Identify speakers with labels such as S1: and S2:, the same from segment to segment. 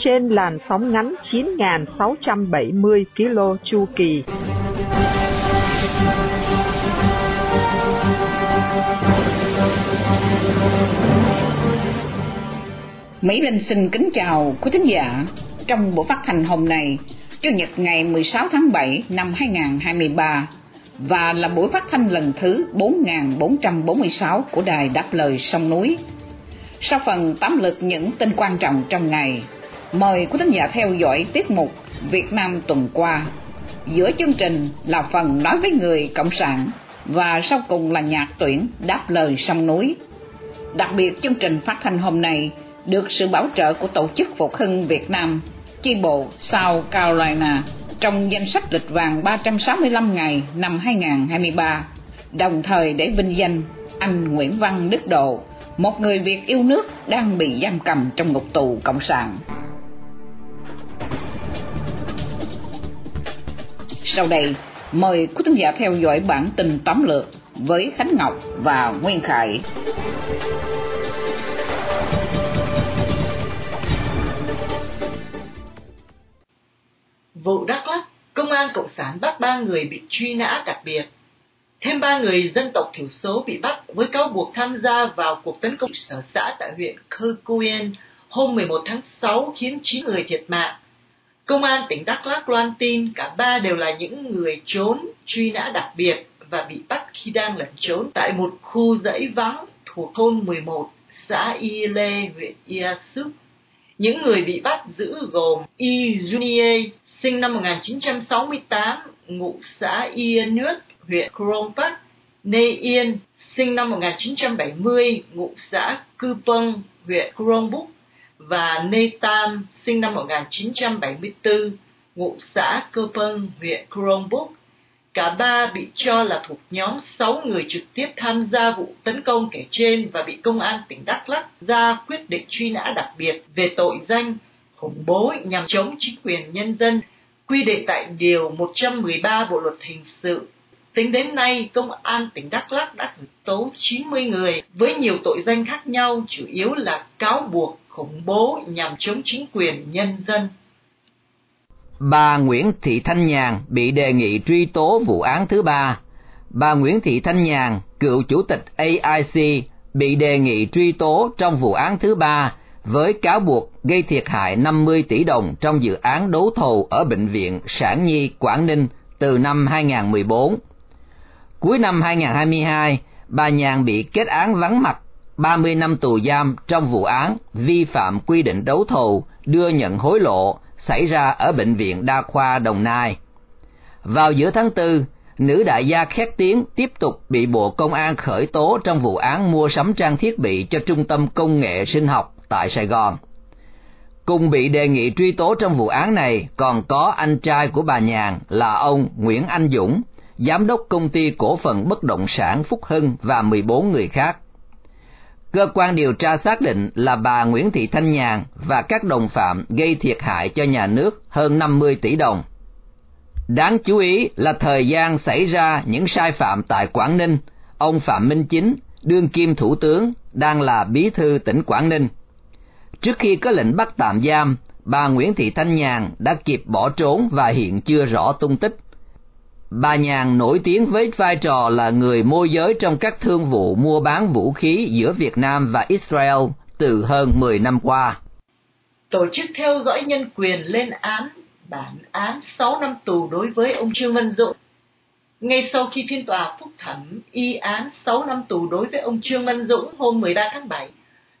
S1: Trên làn sóng ngắn 9.670 km chu kỳ.
S2: Mỹ Linh xin kính chào quý thính giả. Trong buổi phát thanh hôm nay, Chủ nhật ngày 16 tháng 7 năm 2023 và là buổi phát thanh lần thứ 4446 của Đài Đáp Lời Sông Núi. Sau phần tóm lược những tin quan trọng trong ngày, mời quý thính giả theo dõi tiết mục Việt Nam tuần qua. Giữa chương trình là phần nói với người Cộng sản và sau cùng là nhạc tuyển Đáp Lời Sông Núi. Đặc biệt chương trình phát thanh hôm nay được sự bảo trợ của Tổ chức Phục hưng Việt Nam, chi bộ South Carolina trong danh sách lịch vàng 365 ngày năm 2023, đồng thời để vinh danh anh Nguyễn Văn Đức Độ, một người Việt yêu nước đang bị giam cầm trong ngục tù Cộng sản. Sau đây, mời quý khán giả theo dõi bản tin tóm lược với Khánh Ngọc và Nguyên Khải.
S3: Vụ Đắk Lắk, Công an Cộng sản bắt ba người bị truy nã đặc biệt. Thêm ba người dân tộc thiểu số bị bắt với cáo buộc tham gia vào cuộc tấn công sở xã tại huyện Kerkuyen hôm 11 tháng 6 khiến 9 người thiệt mạng. Công an tỉnh Đắk Lắk loan tin cả ba đều là những người trốn truy nã đặc biệt và bị bắt khi đang lẩn trốn tại một khu dãy vắng thuộc thôn 11, xã Y Lê, huyện Ia Súp. Những người bị bắt giữ gồm Y Junie, sinh năm 1968, ngụ xã Yên Nước, huyện Krông Park, Nê Yên, sinh năm 1970, ngụ xã Cư Pâng, huyện Krông Búc, và Nathan sinh năm 1974, ngụ xã Cơ Pân, huyện Krông Cả ba bị cho là thuộc nhóm 6 người trực tiếp tham gia vụ tấn công kể trên và bị công an tỉnh Đắk Lắk ra quyết định truy nã đặc biệt về tội danh khủng bố nhằm chống chính quyền nhân dân quy định tại Điều 113 Bộ Luật Hình sự. Tính đến nay, Công an tỉnh Đắk Lắk đã khởi tố 90 người với nhiều tội danh khác nhau, chủ yếu là cáo buộc khủng bố nhằm chống chính quyền nhân dân.
S4: Bà Nguyễn Thị Thanh Nhàn bị đề nghị truy tố vụ án thứ ba. Bà Nguyễn Thị Thanh Nhàn, cựu chủ tịch AIC, bị đề nghị truy tố trong vụ án thứ ba với cáo buộc gây thiệt hại 50 tỷ đồng trong dự án đấu thầu ở Bệnh viện Sản Nhi Quảng Ninh từ năm 2014. Cuối năm 2022, bà Nhàn bị kết án vắng mặt 30 năm tù giam trong vụ án vi phạm quy định đấu thầu đưa nhận hối lộ xảy ra ở Bệnh viện Đa khoa Đồng Nai. Vào giữa tháng 4, nữ đại gia khét tiếng tiếp tục bị Bộ Công an khởi tố trong vụ án mua sắm trang thiết bị cho Trung tâm Công nghệ Sinh học tại Sài Gòn. Cùng bị đề nghị truy tố trong vụ án này còn có anh trai của bà Nhàn là ông Nguyễn Anh Dũng, giám đốc công ty cổ phần bất động sản Phúc Hưng và 14 người khác. Cơ quan điều tra xác định là bà Nguyễn Thị Thanh Nhàn và các đồng phạm gây thiệt hại cho nhà nước hơn 50 tỷ đồng. Đáng chú ý là thời gian xảy ra những sai phạm tại Quảng Ninh, ông Phạm Minh Chính, đương kim thủ tướng, đang là bí thư tỉnh Quảng Ninh. Trước khi có lệnh bắt tạm giam, bà Nguyễn Thị Thanh Nhàn đã kịp bỏ trốn và hiện chưa rõ tung tích. Bà Nhàn nổi tiếng với vai trò là người môi giới trong các thương vụ mua bán vũ khí giữa Việt Nam và Israel từ hơn 10 năm qua.
S3: Tổ chức theo dõi nhân quyền lên án bản án 6 năm tù đối với ông Trương Văn Dũng. Ngay sau khi phiên tòa phúc thẩm y án 6 năm tù đối với ông Trương Văn Dũng hôm 13 tháng 7,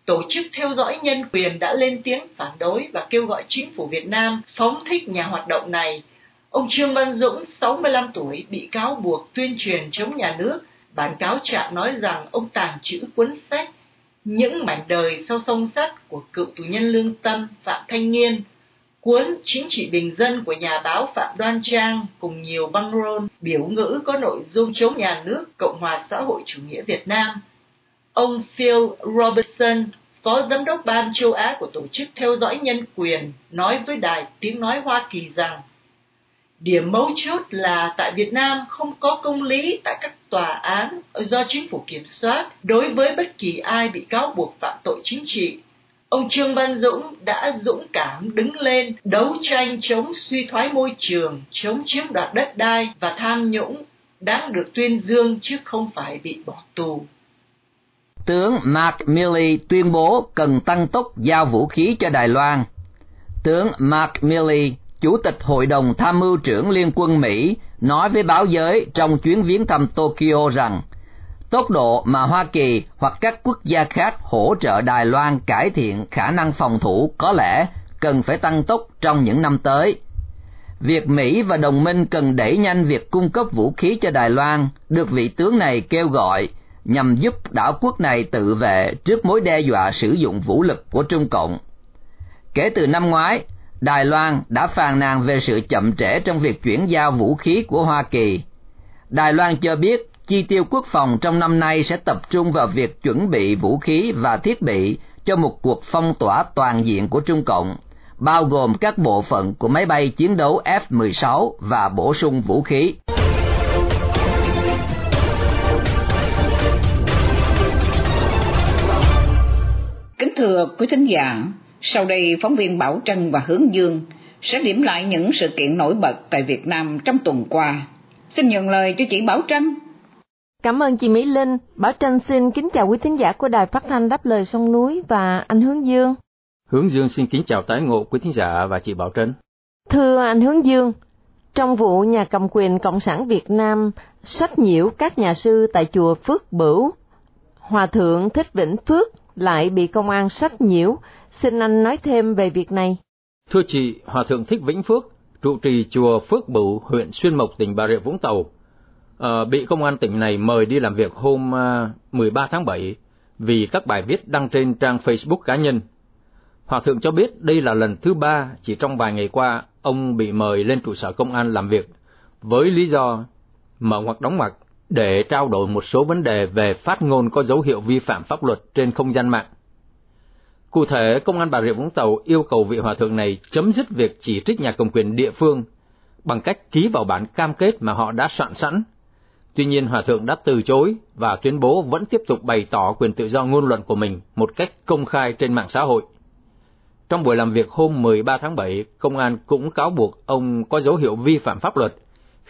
S3: Tổ chức theo dõi nhân quyền đã lên tiếng phản đối và kêu gọi chính phủ Việt Nam phóng thích nhà hoạt động này. Ông Trương Văn Dũng, 65 tuổi, bị cáo buộc tuyên truyền chống nhà nước. Bản cáo trạng nói rằng ông tàng trữ cuốn sách Những mảnh đời sau sông sắt của cựu tù nhân lương tâm Phạm Thanh Niên. Cuốn Chính trị bình dân của nhà báo Phạm Đoan Trang cùng nhiều băng rôn biểu ngữ có nội dung chống nhà nước Cộng hòa xã hội chủ nghĩa Việt Nam. Ông Phil Robertson, Phó Giám đốc Ban châu Á của Tổ chức Theo dõi Nhân quyền, nói với Đài Tiếng Nói Hoa Kỳ rằng Điểm mấu chốt là tại Việt Nam không có công lý tại các tòa án do chính phủ kiểm soát đối với bất kỳ ai bị cáo buộc phạm tội chính trị. Ông Trương Văn Dũng đã dũng cảm đứng lên đấu tranh chống suy thoái môi trường, chống chiếm đoạt đất đai và tham nhũng đáng được tuyên dương chứ không phải bị bỏ tù.
S4: Tướng Mark Milley tuyên bố cần tăng tốc giao vũ khí cho Đài Loan. Tướng Mark Milley Chủ tịch Hội đồng Tham mưu trưởng Liên quân Mỹ nói với báo giới trong chuyến viếng thăm Tokyo rằng tốc độ mà Hoa Kỳ hoặc các quốc gia khác hỗ trợ Đài Loan cải thiện khả năng phòng thủ có lẽ cần phải tăng tốc trong những năm tới. Việc Mỹ và đồng minh cần đẩy nhanh việc cung cấp vũ khí cho Đài Loan được vị tướng này kêu gọi nhằm giúp đảo quốc này tự vệ trước mối đe dọa sử dụng vũ lực của Trung Cộng. Kể từ năm ngoái, Đài Loan đã phàn nàn về sự chậm trễ trong việc chuyển giao vũ khí của Hoa Kỳ. Đài Loan cho biết chi tiêu quốc phòng trong năm nay sẽ tập trung vào việc chuẩn bị vũ khí và thiết bị cho một cuộc phong tỏa toàn diện của Trung Cộng, bao gồm các bộ phận của máy bay chiến đấu F-16 và bổ sung vũ khí.
S2: Kính thưa quý thính giả, sau đây, phóng viên Bảo Trân và Hướng Dương sẽ điểm lại những sự kiện nổi bật tại Việt Nam trong tuần qua. Xin nhận lời cho chị Bảo Trân.
S5: Cảm ơn chị Mỹ Linh. Bảo Trân xin kính chào quý thính giả của Đài Phát thanh Đáp lời sông núi và anh Hướng Dương.
S6: Hướng Dương xin kính chào tái ngộ quý thính giả và chị Bảo Trân.
S5: Thưa anh Hướng Dương, trong vụ nhà cầm quyền Cộng sản Việt Nam sách nhiễu các nhà sư tại chùa Phước Bửu, Hòa Thượng Thích Vĩnh Phước lại bị công an sách nhiễu Xin anh nói thêm về việc này.
S6: Thưa chị, Hòa Thượng Thích Vĩnh Phước, trụ trì chùa Phước Bửu, huyện Xuyên Mộc, tỉnh Bà Rịa Vũng Tàu, à, bị công an tỉnh này mời đi làm việc hôm ờ, à, 13 tháng 7 vì các bài viết đăng trên trang Facebook cá nhân. Hòa Thượng cho biết đây là lần thứ ba chỉ trong vài ngày qua ông bị mời lên trụ sở công an làm việc với lý do mở hoặc đóng ngoặc để trao đổi một số vấn đề về phát ngôn có dấu hiệu vi phạm pháp luật trên không gian mạng. Cụ thể, Công an Bà Rịa Vũng Tàu yêu cầu vị hòa thượng này chấm dứt việc chỉ trích nhà cầm quyền địa phương bằng cách ký vào bản cam kết mà họ đã soạn sẵn. Tuy nhiên, hòa thượng đã từ chối và tuyên bố vẫn tiếp tục bày tỏ quyền tự do ngôn luận của mình một cách công khai trên mạng xã hội. Trong buổi làm việc hôm 13 tháng 7, công an cũng cáo buộc ông có dấu hiệu vi phạm pháp luật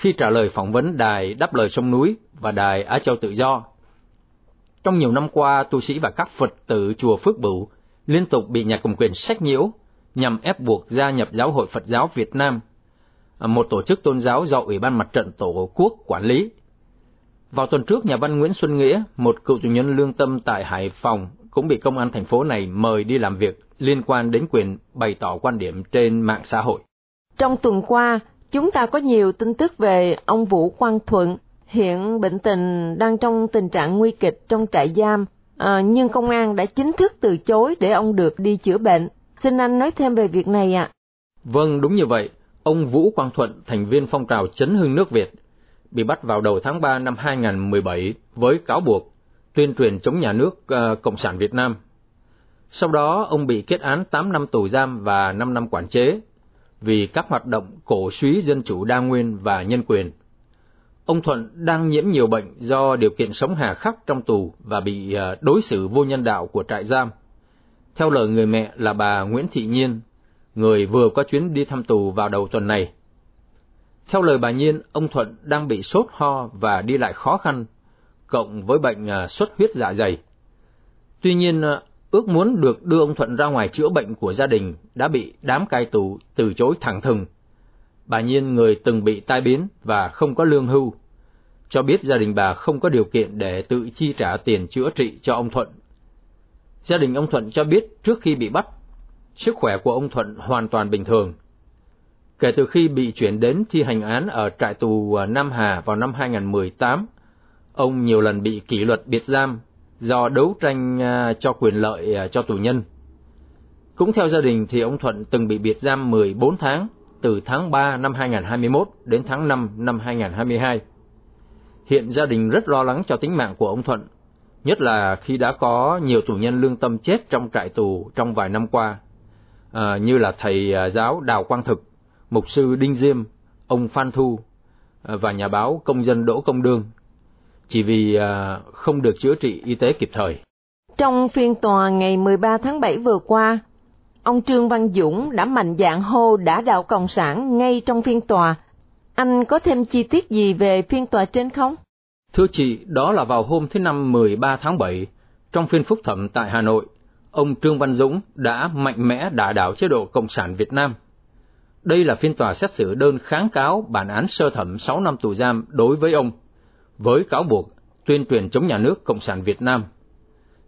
S6: khi trả lời phỏng vấn đài Đáp lời sông núi và đài Á Châu Tự Do. Trong nhiều năm qua, tu sĩ và các Phật tử chùa Phước Bửu liên tục bị nhà cầm quyền sách nhiễu nhằm ép buộc gia nhập Giáo hội Phật giáo Việt Nam, một tổ chức tôn giáo do Ủy ban Mặt trận Tổ quốc quản lý. Vào tuần trước, nhà văn Nguyễn Xuân Nghĩa, một cựu tù nhân lương tâm tại Hải Phòng, cũng bị công an thành phố này mời đi làm việc liên quan đến quyền bày tỏ quan điểm trên mạng xã hội.
S5: Trong tuần qua, chúng ta có nhiều tin tức về ông Vũ Quang Thuận, hiện bệnh tình đang trong tình trạng nguy kịch trong trại giam à, nhưng công an đã chính thức từ chối để ông được đi chữa bệnh. Xin anh nói thêm về việc này ạ. À.
S6: Vâng, đúng như vậy. Ông Vũ Quang Thuận, thành viên phong trào chấn hưng nước Việt, bị bắt vào đầu tháng 3 năm 2017 với cáo buộc tuyên truyền chống nhà nước uh, Cộng sản Việt Nam. Sau đó, ông bị kết án 8 năm tù giam và 5 năm quản chế vì các hoạt động cổ suý dân chủ đa nguyên và nhân quyền. Ông Thuận đang nhiễm nhiều bệnh do điều kiện sống hà khắc trong tù và bị ờ, đối xử vô nhân đạo của trại giam. Theo lời người mẹ là bà Nguyễn Thị Nhiên, người vừa có chuyến đi thăm tù vào đầu tuần này. Theo lời bà Nhiên, ông Thuận đang bị sốt ho và đi lại khó khăn, cộng với bệnh ờ, xuất huyết dạ dày. Tuy nhiên, ờ, ước muốn được đưa ông Thuận ra ngoài chữa bệnh của gia đình đã bị đám cai tù từ chối thẳng thừng Bà Nhiên người từng bị tai biến và không có lương hưu, cho biết gia đình bà không có điều kiện để tự chi trả tiền chữa trị cho ông Thuận. Gia đình ông Thuận cho biết trước khi bị bắt, sức khỏe của ông Thuận hoàn toàn bình thường. Kể từ khi bị chuyển đến thi hành án ở trại tù à, Nam Hà vào năm 2018, ông nhiều lần bị kỷ luật biệt giam do đấu tranh à, cho quyền lợi à, cho tù nhân. Cũng theo gia đình thì ông Thuận từng bị biệt giam 14 tháng từ tháng 3 năm 2021 đến tháng 5 năm 2022. Hiện gia đình rất lo lắng cho tính mạng của ông Thuận, nhất là khi đã có nhiều tù nhân lương tâm chết trong trại tù trong vài năm qua, à, như là thầy à, giáo Đào Quang Thực, mục sư Đinh Diêm, ông Phan Thu và nhà báo công dân Đỗ Công Đương, chỉ vì à, không được chữa trị y tế kịp thời.
S5: Trong phiên tòa ngày 13 tháng 7 vừa qua, ông Trương Văn Dũng đã mạnh dạn hô đã đạo Cộng sản ngay trong phiên tòa. Anh có thêm chi tiết gì về phiên tòa trên không?
S6: Thưa chị, đó là vào hôm thứ Năm 13 tháng 7, trong phiên phúc thẩm tại Hà Nội, ông Trương Văn Dũng đã mạnh mẽ đả đảo chế độ Cộng sản Việt Nam. Đây là phiên tòa xét xử đơn kháng cáo bản án sơ thẩm 6 năm tù giam đối với ông, với cáo buộc tuyên truyền chống nhà nước Cộng sản Việt Nam.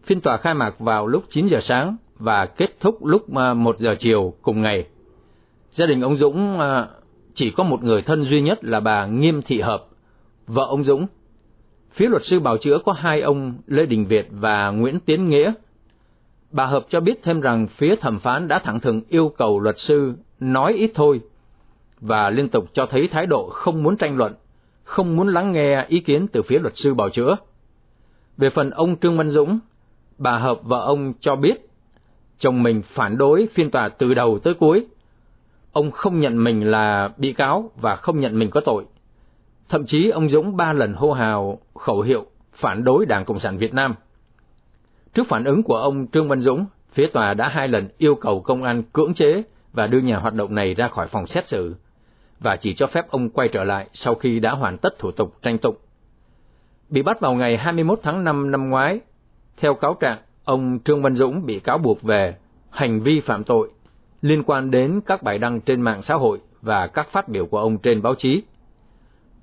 S6: Phiên tòa khai mạc vào lúc 9 giờ sáng và kết thúc lúc à, 1 giờ chiều cùng ngày. Gia đình ông Dũng à, chỉ có một người thân duy nhất là bà Nghiêm Thị Hợp, vợ ông Dũng. Phía luật sư bào chữa có hai ông Lê Đình Việt và Nguyễn Tiến Nghĩa. Bà Hợp cho biết thêm rằng phía thẩm phán đã thẳng thừng yêu cầu luật sư nói ít thôi và liên tục cho thấy thái độ không muốn tranh luận, không muốn lắng nghe ý kiến từ phía luật sư bào chữa. Về phần ông Trương Văn Dũng, bà Hợp vợ ông cho biết chồng mình phản đối phiên tòa từ đầu tới cuối. Ông không nhận mình là bị cáo và không nhận mình có tội. Thậm chí ông Dũng ba lần hô hào khẩu hiệu phản đối Đảng Cộng sản Việt Nam. Trước phản ứng của ông Trương Văn Dũng, phía tòa đã hai lần yêu cầu công an cưỡng chế và đưa nhà hoạt động này ra khỏi phòng xét xử, và chỉ cho phép ông quay trở lại sau khi đã hoàn tất thủ tục tranh tụng. Bị bắt vào ngày 21 tháng 5 năm ngoái, theo cáo trạng, ông Trương Văn Dũng bị cáo buộc về hành vi phạm tội liên quan đến các bài đăng trên mạng xã hội và các phát biểu của ông trên báo chí.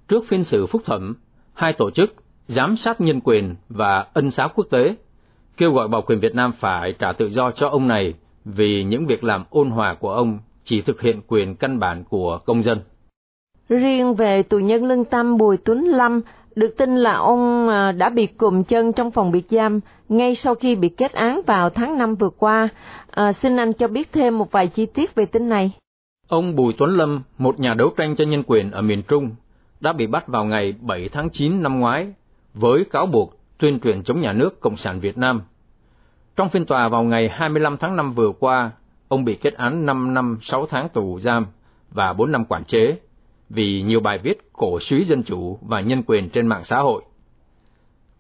S6: Trước phiên xử phúc thẩm, hai tổ chức giám sát nhân quyền và ân xá quốc tế kêu gọi bảo quyền Việt Nam phải trả tự do cho ông này vì những việc làm ôn hòa của ông chỉ thực hiện quyền căn bản của công dân.
S5: Riêng về tù nhân lương tâm Bùi Tuấn Lâm, được tin là ông à, đã bị cùm chân trong phòng biệt giam ngay sau khi bị kết án vào tháng 5 vừa qua. À, xin anh cho biết thêm một vài chi tiết về tin này.
S6: Ông Bùi Tuấn Lâm, một nhà đấu tranh cho nhân quyền ở miền Trung, đã bị bắt vào ngày 7 tháng 9 năm ngoái với cáo buộc tuyên truyền chống nhà nước Cộng sản Việt Nam. Trong phiên tòa vào ngày 25 tháng 5 vừa qua, ông bị kết án 5 năm 6 tháng tù giam và 4 năm quản chế vì nhiều bài viết cổ suý dân chủ và nhân quyền trên mạng xã hội.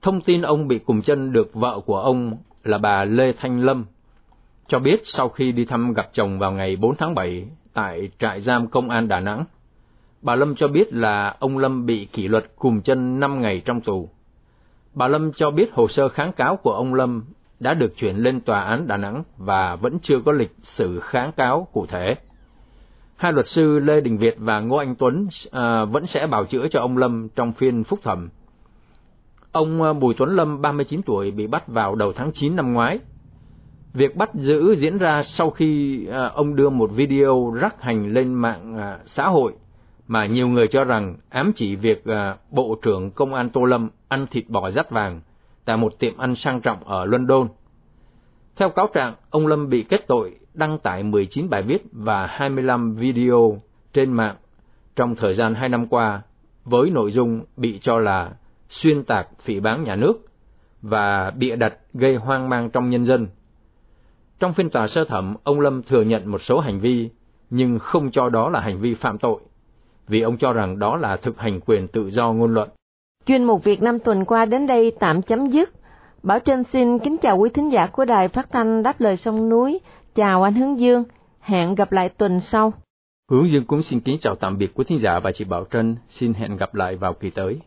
S6: Thông tin ông bị cùng chân được vợ của ông là bà Lê Thanh Lâm cho biết sau khi đi thăm gặp chồng vào ngày 4 tháng 7 tại trại giam công an Đà Nẵng. Bà Lâm cho biết là ông Lâm bị kỷ luật cùng chân 5 ngày trong tù. Bà Lâm cho biết hồ sơ kháng cáo của ông Lâm đã được chuyển lên tòa án Đà Nẵng và vẫn chưa có lịch xử kháng cáo cụ thể. Hai luật sư Lê Đình Việt và Ngô Anh Tuấn à, vẫn sẽ bào chữa cho ông Lâm trong phiên phúc thẩm. Ông à, Bùi Tuấn Lâm, 39 tuổi, bị bắt vào đầu tháng 9 năm ngoái. Việc bắt giữ diễn ra sau khi à, ông đưa một video rắc hành lên mạng à, xã hội mà nhiều người cho rằng ám chỉ việc à, Bộ trưởng Công an Tô Lâm ăn thịt bò rắt vàng tại một tiệm ăn sang trọng ở London. Theo cáo trạng, ông Lâm bị kết tội đăng tải 19 bài viết và 25 video trên mạng trong thời gian 2 năm qua với nội dung bị cho là xuyên tạc phỉ báng nhà nước và bịa đặt gây hoang mang trong nhân dân. Trong phiên tòa sơ thẩm, ông Lâm thừa nhận một số hành vi nhưng không cho đó là hành vi phạm tội, vì ông cho rằng đó là thực hành quyền tự do ngôn luận.
S5: Chuyên mục Việt Nam tuần qua đến đây tạm chấm dứt. Bảo Trân xin kính chào quý thính giả của Đài Phát thanh Đáp lời sông núi. Chào anh Hướng Dương, hẹn gặp lại tuần sau.
S6: Hướng Dương cũng xin kính chào tạm biệt quý thính giả và chị Bảo Trân, xin hẹn gặp lại vào kỳ tới.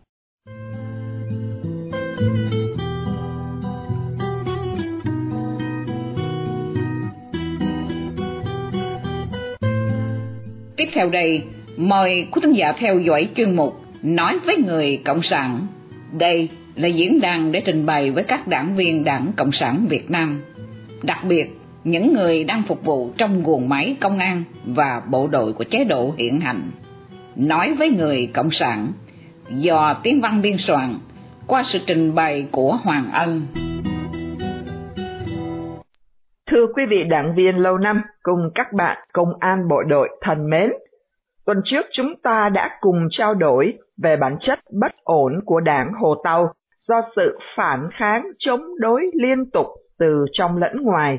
S2: Tiếp theo đây, mời quý thính giả theo dõi chuyên mục Nói với người Cộng sản. Đây là diễn đàn để trình bày với các đảng viên Đảng Cộng sản Việt Nam, đặc biệt những người đang phục vụ trong guồng máy công an và bộ đội của chế độ hiện hành. Nói với người Cộng sản do tiếng văn biên soạn qua sự trình bày của Hoàng Ân.
S1: Thưa quý vị đảng viên lâu năm cùng các bạn công an bộ đội thân mến, tuần trước chúng ta đã cùng trao đổi về bản chất bất ổn của đảng Hồ Tàu do sự phản kháng chống đối liên tục từ trong lẫn ngoài.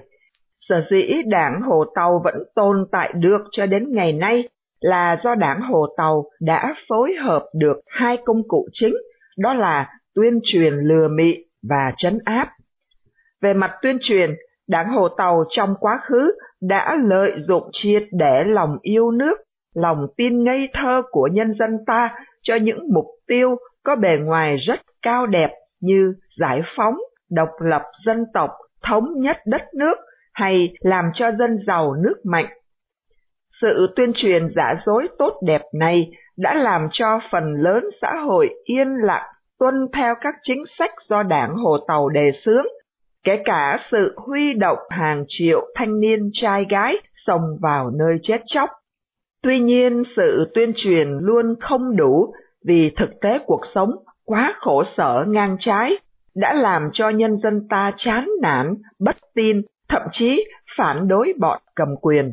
S1: Sở dĩ đảng Hồ Tàu vẫn tồn tại được cho đến ngày nay là do đảng Hồ Tàu đã phối hợp được hai công cụ chính, đó là tuyên truyền lừa mị và trấn áp. Về mặt tuyên truyền, đảng Hồ Tàu trong quá khứ đã lợi dụng triệt để lòng yêu nước, lòng tin ngây thơ của nhân dân ta cho những mục tiêu có bề ngoài rất cao đẹp như giải phóng, độc lập dân tộc, thống nhất đất nước hay làm cho dân giàu nước mạnh. Sự tuyên truyền giả dối tốt đẹp này đã làm cho phần lớn xã hội yên lặng tuân theo các chính sách do đảng Hồ Tàu đề xướng, kể cả sự huy động hàng triệu thanh niên trai gái xông vào nơi chết chóc. Tuy nhiên, sự tuyên truyền luôn không đủ vì thực tế cuộc sống quá khổ sở ngang trái đã làm cho nhân dân ta chán nản, bất tin, thậm chí phản đối bọn cầm quyền.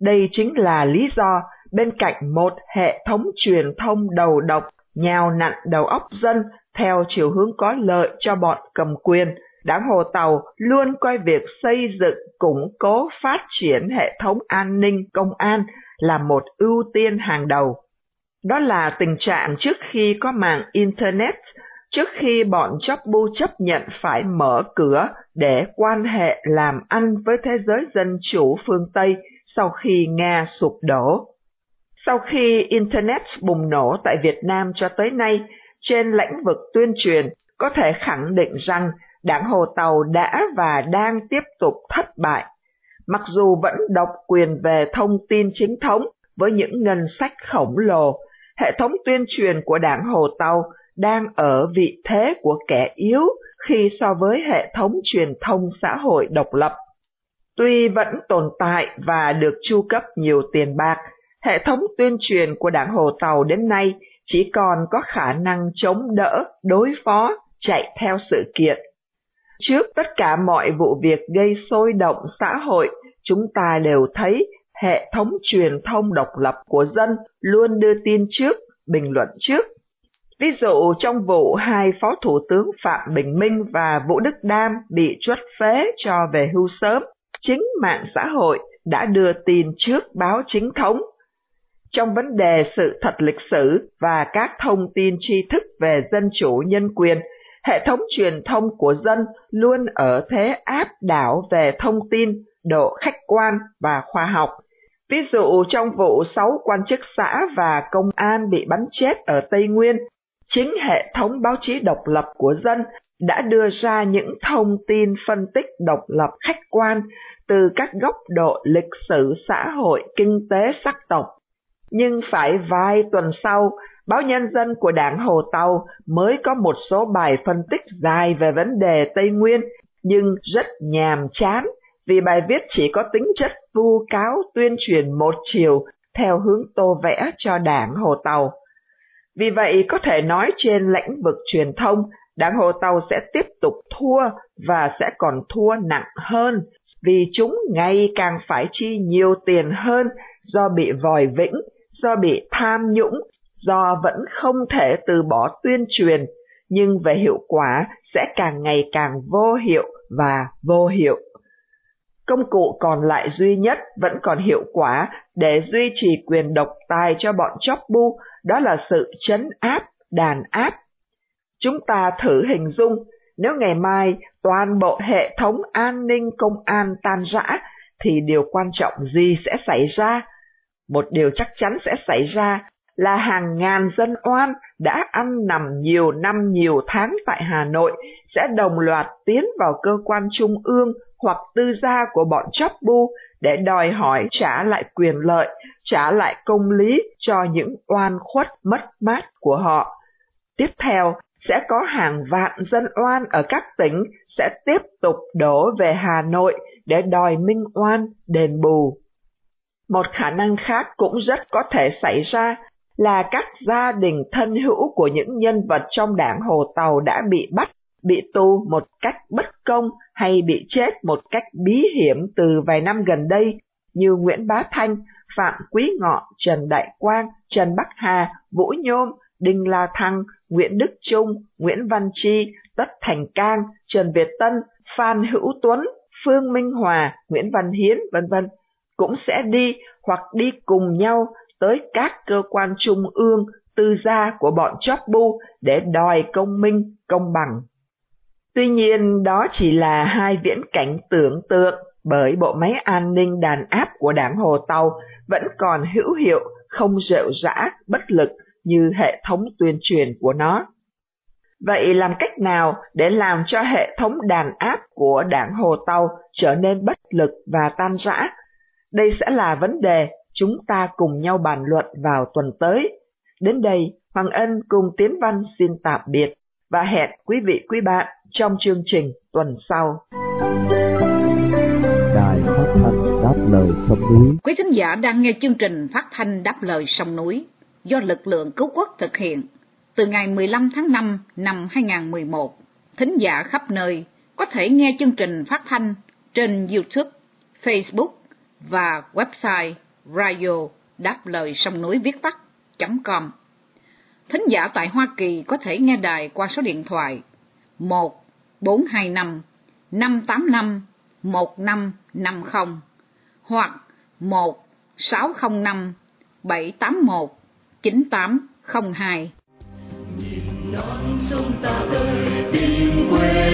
S1: Đây chính là lý do bên cạnh một hệ thống truyền thông đầu độc nhào nặn đầu óc dân theo chiều hướng có lợi cho bọn cầm quyền, đảng Hồ Tàu luôn coi việc xây dựng củng cố phát triển hệ thống an ninh công an là một ưu tiên hàng đầu. Đó là tình trạng trước khi có mạng Internet, trước khi bọn chóc bu chấp nhận phải mở cửa để quan hệ làm ăn với thế giới dân chủ phương Tây sau khi Nga sụp đổ. Sau khi Internet bùng nổ tại Việt Nam cho tới nay, trên lĩnh vực tuyên truyền có thể khẳng định rằng đảng Hồ Tàu đã và đang tiếp tục thất bại. Mặc dù vẫn độc quyền về thông tin chính thống với những ngân sách khổng lồ, hệ thống tuyên truyền của đảng Hồ Tàu đang ở vị thế của kẻ yếu khi so với hệ thống truyền thông xã hội độc lập. Tuy vẫn tồn tại và được chu cấp nhiều tiền bạc, hệ thống tuyên truyền của đảng Hồ Tàu đến nay chỉ còn có khả năng chống đỡ, đối phó, chạy theo sự kiện. Trước tất cả mọi vụ việc gây sôi động xã hội, chúng ta đều thấy hệ thống truyền thông độc lập của dân luôn đưa tin trước, bình luận trước. Ví dụ trong vụ hai Phó Thủ tướng Phạm Bình Minh và Vũ Đức Đam bị truất phế cho về hưu sớm, chính mạng xã hội đã đưa tin trước báo chính thống trong vấn đề sự thật lịch sử và các thông tin tri thức về dân chủ nhân quyền, hệ thống truyền thông của dân luôn ở thế áp đảo về thông tin, độ khách quan và khoa học. Ví dụ trong vụ sáu quan chức xã và công an bị bắn chết ở Tây Nguyên, chính hệ thống báo chí độc lập của dân đã đưa ra những thông tin phân tích độc lập khách quan từ các góc độ lịch sử xã hội, kinh tế, sắc tộc nhưng phải vài tuần sau, báo Nhân dân của đảng Hồ Tàu mới có một số bài phân tích dài về vấn đề Tây Nguyên, nhưng rất nhàm chán vì bài viết chỉ có tính chất vu cáo tuyên truyền một chiều theo hướng tô vẽ cho đảng Hồ Tàu. Vì vậy có thể nói trên lĩnh vực truyền thông, đảng Hồ Tàu sẽ tiếp tục thua và sẽ còn thua nặng hơn vì chúng ngày càng phải chi nhiều tiền hơn do bị vòi vĩnh do bị tham nhũng, do vẫn không thể từ bỏ tuyên truyền, nhưng về hiệu quả sẽ càng ngày càng vô hiệu và vô hiệu. Công cụ còn lại duy nhất vẫn còn hiệu quả để duy trì quyền độc tài cho bọn chóp bu, đó là sự chấn áp, đàn áp. Chúng ta thử hình dung, nếu ngày mai toàn bộ hệ thống an ninh công an tan rã, thì điều quan trọng gì sẽ xảy ra? Một điều chắc chắn sẽ xảy ra là hàng ngàn dân oan đã ăn nằm nhiều năm nhiều tháng tại Hà Nội sẽ đồng loạt tiến vào cơ quan trung ương hoặc tư gia của bọn chóp bu để đòi hỏi trả lại quyền lợi, trả lại công lý cho những oan khuất mất mát của họ. Tiếp theo, sẽ có hàng vạn dân oan ở các tỉnh sẽ tiếp tục đổ về Hà Nội để đòi minh oan, đền bù. Một khả năng khác cũng rất có thể xảy ra là các gia đình thân hữu của những nhân vật trong đảng Hồ Tàu đã bị bắt, bị tù một cách bất công hay bị chết một cách bí hiểm từ vài năm gần đây như Nguyễn Bá Thanh, Phạm Quý Ngọ, Trần Đại Quang, Trần Bắc Hà, Vũ Nhôm, Đinh La Thăng, Nguyễn Đức Trung, Nguyễn Văn Chi, Tất Thành Cang, Trần Việt Tân, Phan Hữu Tuấn, Phương Minh Hòa, Nguyễn Văn Hiến, vân vân. Cũng sẽ đi hoặc đi cùng nhau tới các cơ quan trung ương, tư gia của bọn chóp bu để đòi công minh, công bằng. Tuy nhiên đó chỉ là hai viễn cảnh tưởng tượng bởi bộ máy an ninh đàn áp của đảng Hồ Tàu vẫn còn hữu hiệu, không rệu rã, bất lực như hệ thống tuyên truyền của nó. Vậy làm cách nào để làm cho hệ thống đàn áp của đảng Hồ Tàu trở nên bất lực và tan rã? Đây sẽ là vấn đề chúng ta cùng nhau bàn luận vào tuần tới. Đến đây, Hoàng Ân cùng Tiến Văn xin tạm biệt và hẹn quý vị quý bạn trong chương trình tuần sau.
S7: Đài phát thanh đáp lời sông núi.
S2: Quý thính giả đang nghe chương trình phát thanh đáp lời sông núi do lực lượng cứu quốc thực hiện từ ngày 15 tháng 5 năm 2011. Thính giả khắp nơi có thể nghe chương trình phát thanh trên YouTube, Facebook và website radio, đáp lời sông núi viết tắt.com. Thính giả tại Hoa Kỳ có thể nghe đài qua số điện thoại 1 425 585 1550 hoặc 1 605 781 9802.
S8: Nhìn non sông ta tới, tìm quê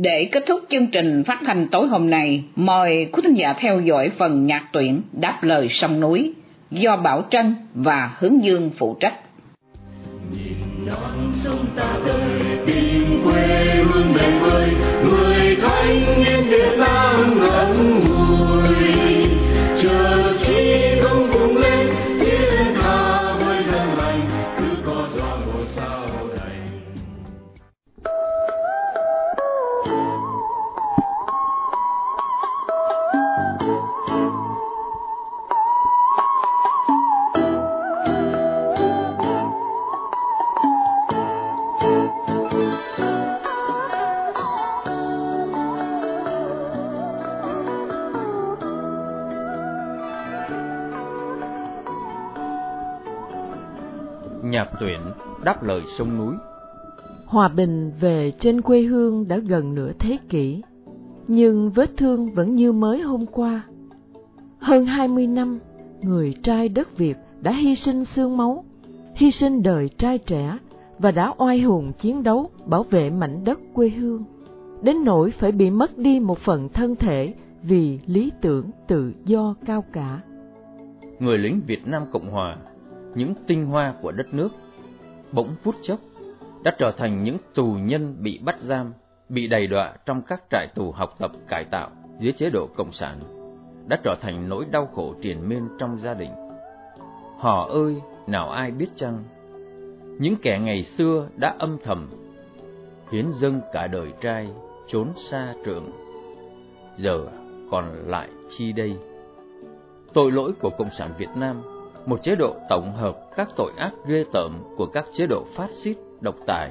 S2: Để kết thúc chương trình phát hành tối hôm nay, mời quý thính giả theo dõi phần nhạc tuyển Đáp lời sông núi do Bảo Trân và Hướng Dương phụ trách.
S8: Nhìn non sông ta tới
S6: sông núi.
S5: Hòa bình về trên quê hương đã gần nửa thế kỷ, nhưng vết thương vẫn như mới hôm qua. Hơn 20 năm, người trai đất Việt đã hy sinh xương máu, hy sinh đời trai trẻ và đã oai hùng chiến đấu bảo vệ mảnh đất quê hương, đến nỗi phải bị mất đi một phần thân thể vì lý tưởng tự do cao cả.
S6: Người lính Việt Nam Cộng Hòa, những tinh hoa của đất nước, bỗng phút chốc đã trở thành những tù nhân bị bắt giam, bị đầy đọa trong các trại tù học tập cải tạo dưới chế độ cộng sản, đã trở thành nỗi đau khổ triền miên trong gia đình. Họ ơi, nào ai biết chăng? Những kẻ ngày xưa đã âm thầm hiến dâng cả đời trai trốn xa trường, giờ còn lại chi đây? Tội lỗi của Cộng sản Việt Nam, một chế độ tổng hợp các tội ác ghê tởm của các chế độ phát xít độc tài.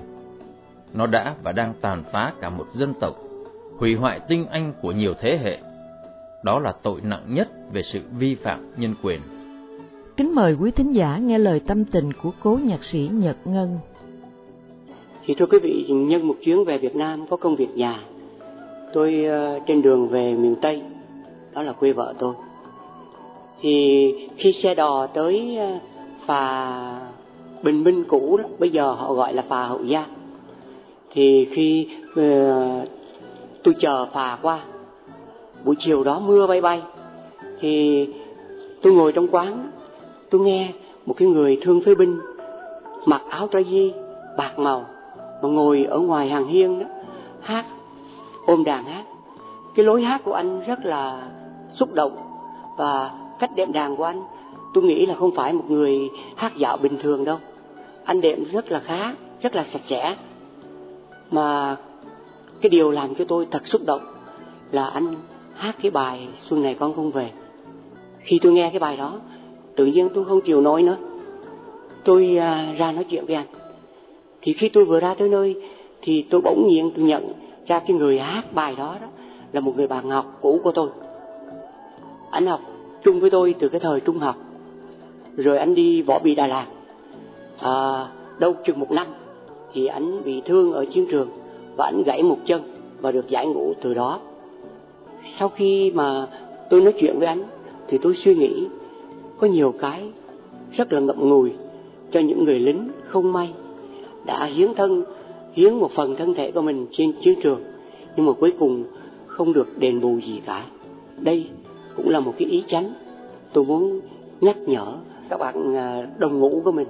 S6: Nó đã và đang tàn phá cả một dân tộc, hủy hoại tinh anh của nhiều thế hệ. Đó là tội nặng nhất về sự vi phạm nhân quyền.
S5: Kính mời quý thính giả nghe lời tâm tình của cố nhạc sĩ Nhật Ngân.
S9: Thì thưa quý vị, nhân một chuyến về Việt Nam có công việc nhà. Tôi uh, trên đường về miền Tây, đó là quê vợ tôi. Thì khi xe đò tới ờ, phà Bình Minh cũ đó, bây giờ họ gọi là phà Hậu Giang. Thì khi uh, tôi chờ phà qua, buổi chiều đó mưa bay bay, thì tôi ngồi trong quán, tôi nghe một cái người thương phế binh mặc áo trai di bạc màu mà ngồi ở ngoài hàng hiên đó hát ôm đàn hát cái lối hát của anh rất là xúc động và cách đệm đàn của anh tôi nghĩ là không phải một người hát dạo bình thường đâu. Anh đệm rất là khá rất là sạch sẽ. Mà cái điều làm cho tôi thật xúc động là anh hát cái bài xuân này con không về. Khi tôi nghe cái bài đó tự nhiên tôi không chịu nói nữa. Tôi à, ra nói chuyện với anh. Thì khi tôi vừa ra tới nơi thì tôi bỗng nhiên tôi nhận ra cái người hát bài đó đó là một người bạn học cũ của tôi. Anh học chung với tôi từ cái thời trung học. Rồi anh đi võ bị đà lạt. À, đâu chừng một năm thì anh bị thương ở chiến trường và anh gãy một chân và được giải ngũ từ đó. Sau khi mà tôi nói chuyện với anh thì tôi suy nghĩ có nhiều cái rất là ngậm ngùi cho những người lính không may đã hiến thân hiến một phần thân thể của mình trên chiến trường nhưng mà cuối cùng không được đền bù gì cả. Đây cũng là một cái ý chánh. Tôi muốn nhắc nhở các bạn à, đồng ngũ của mình.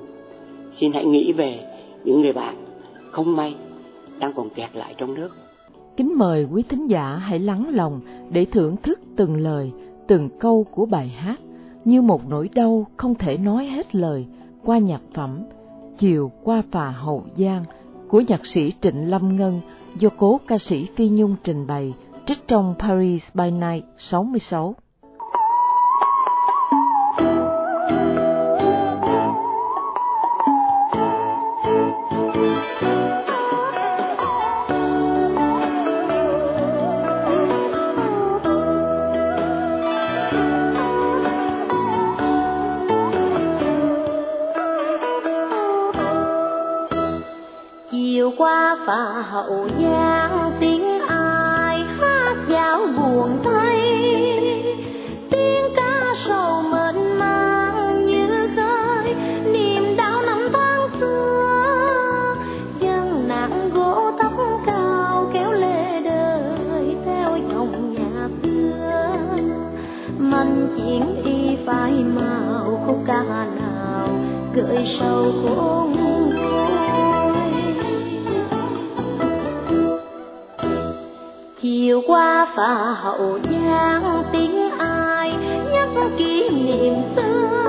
S9: Xin hãy nghĩ về những người bạn không may đang còn kẹt lại trong nước.
S5: Kính mời quý thính giả hãy lắng lòng để thưởng thức từng lời, từng câu của bài hát như một nỗi đau không thể nói hết lời qua nhạc phẩm chiều qua phà hậu giang của nhạc sĩ trịnh lâm ngân do cố ca sĩ phi nhung trình bày trích trong paris by night 66.
S10: Chiều qua phà hậu giang tiếng ai nhắc kỷ niệm xưa?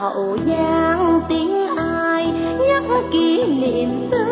S10: Hậu giang tiếng ai nhắc kỷ niệm xưa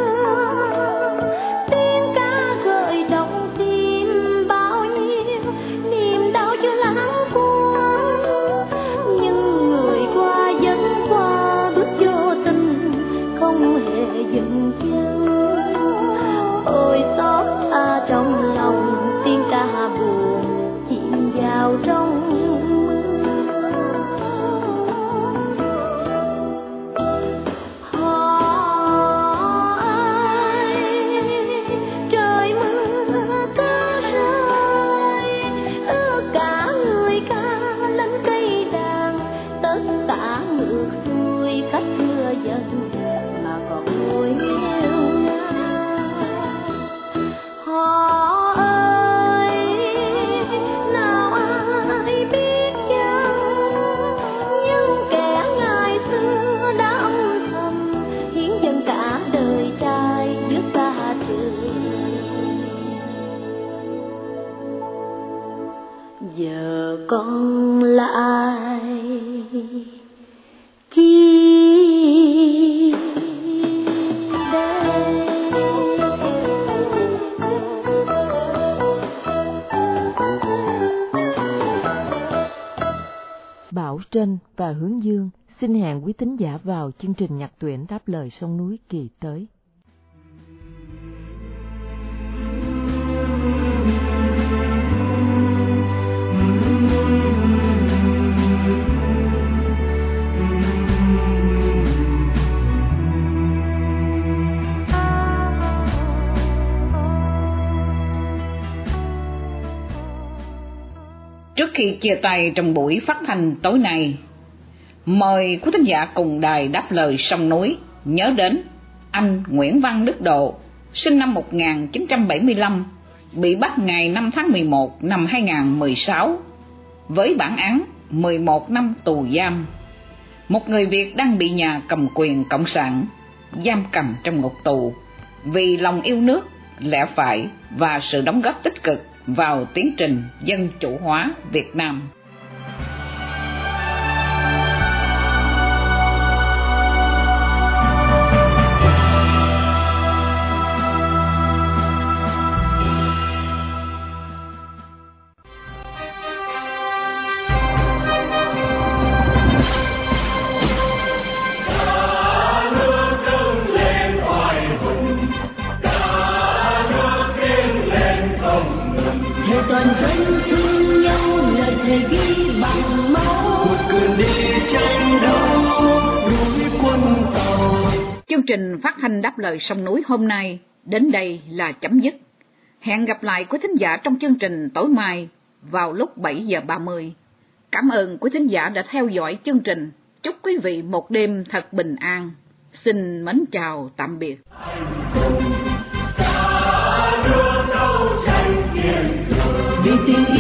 S5: và Hướng Dương xin hẹn quý tín giả vào chương trình nhạc tuyển đáp lời sông núi kỳ tới.
S2: Trước khi chia tay trong buổi phát thanh tối nay, mời quý thính giả cùng đài đáp lời sông núi nhớ đến anh Nguyễn Văn Đức Độ, sinh năm 1975, bị bắt ngày 5 tháng 11 năm 2016 với bản án 11 năm tù giam. Một người Việt đang bị nhà cầm quyền cộng sản giam cầm trong ngục tù vì lòng yêu nước, lẽ phải và sự đóng góp tích cực vào tiến trình dân chủ hóa Việt Nam. Chương trình phát thanh đáp lời sông núi hôm nay đến đây là chấm dứt. Hẹn gặp lại quý thính giả trong chương trình tối mai vào lúc 7 giờ 30. Cảm ơn quý thính giả đã theo dõi chương trình. Chúc quý vị một đêm thật bình an. Xin mến chào tạm biệt. something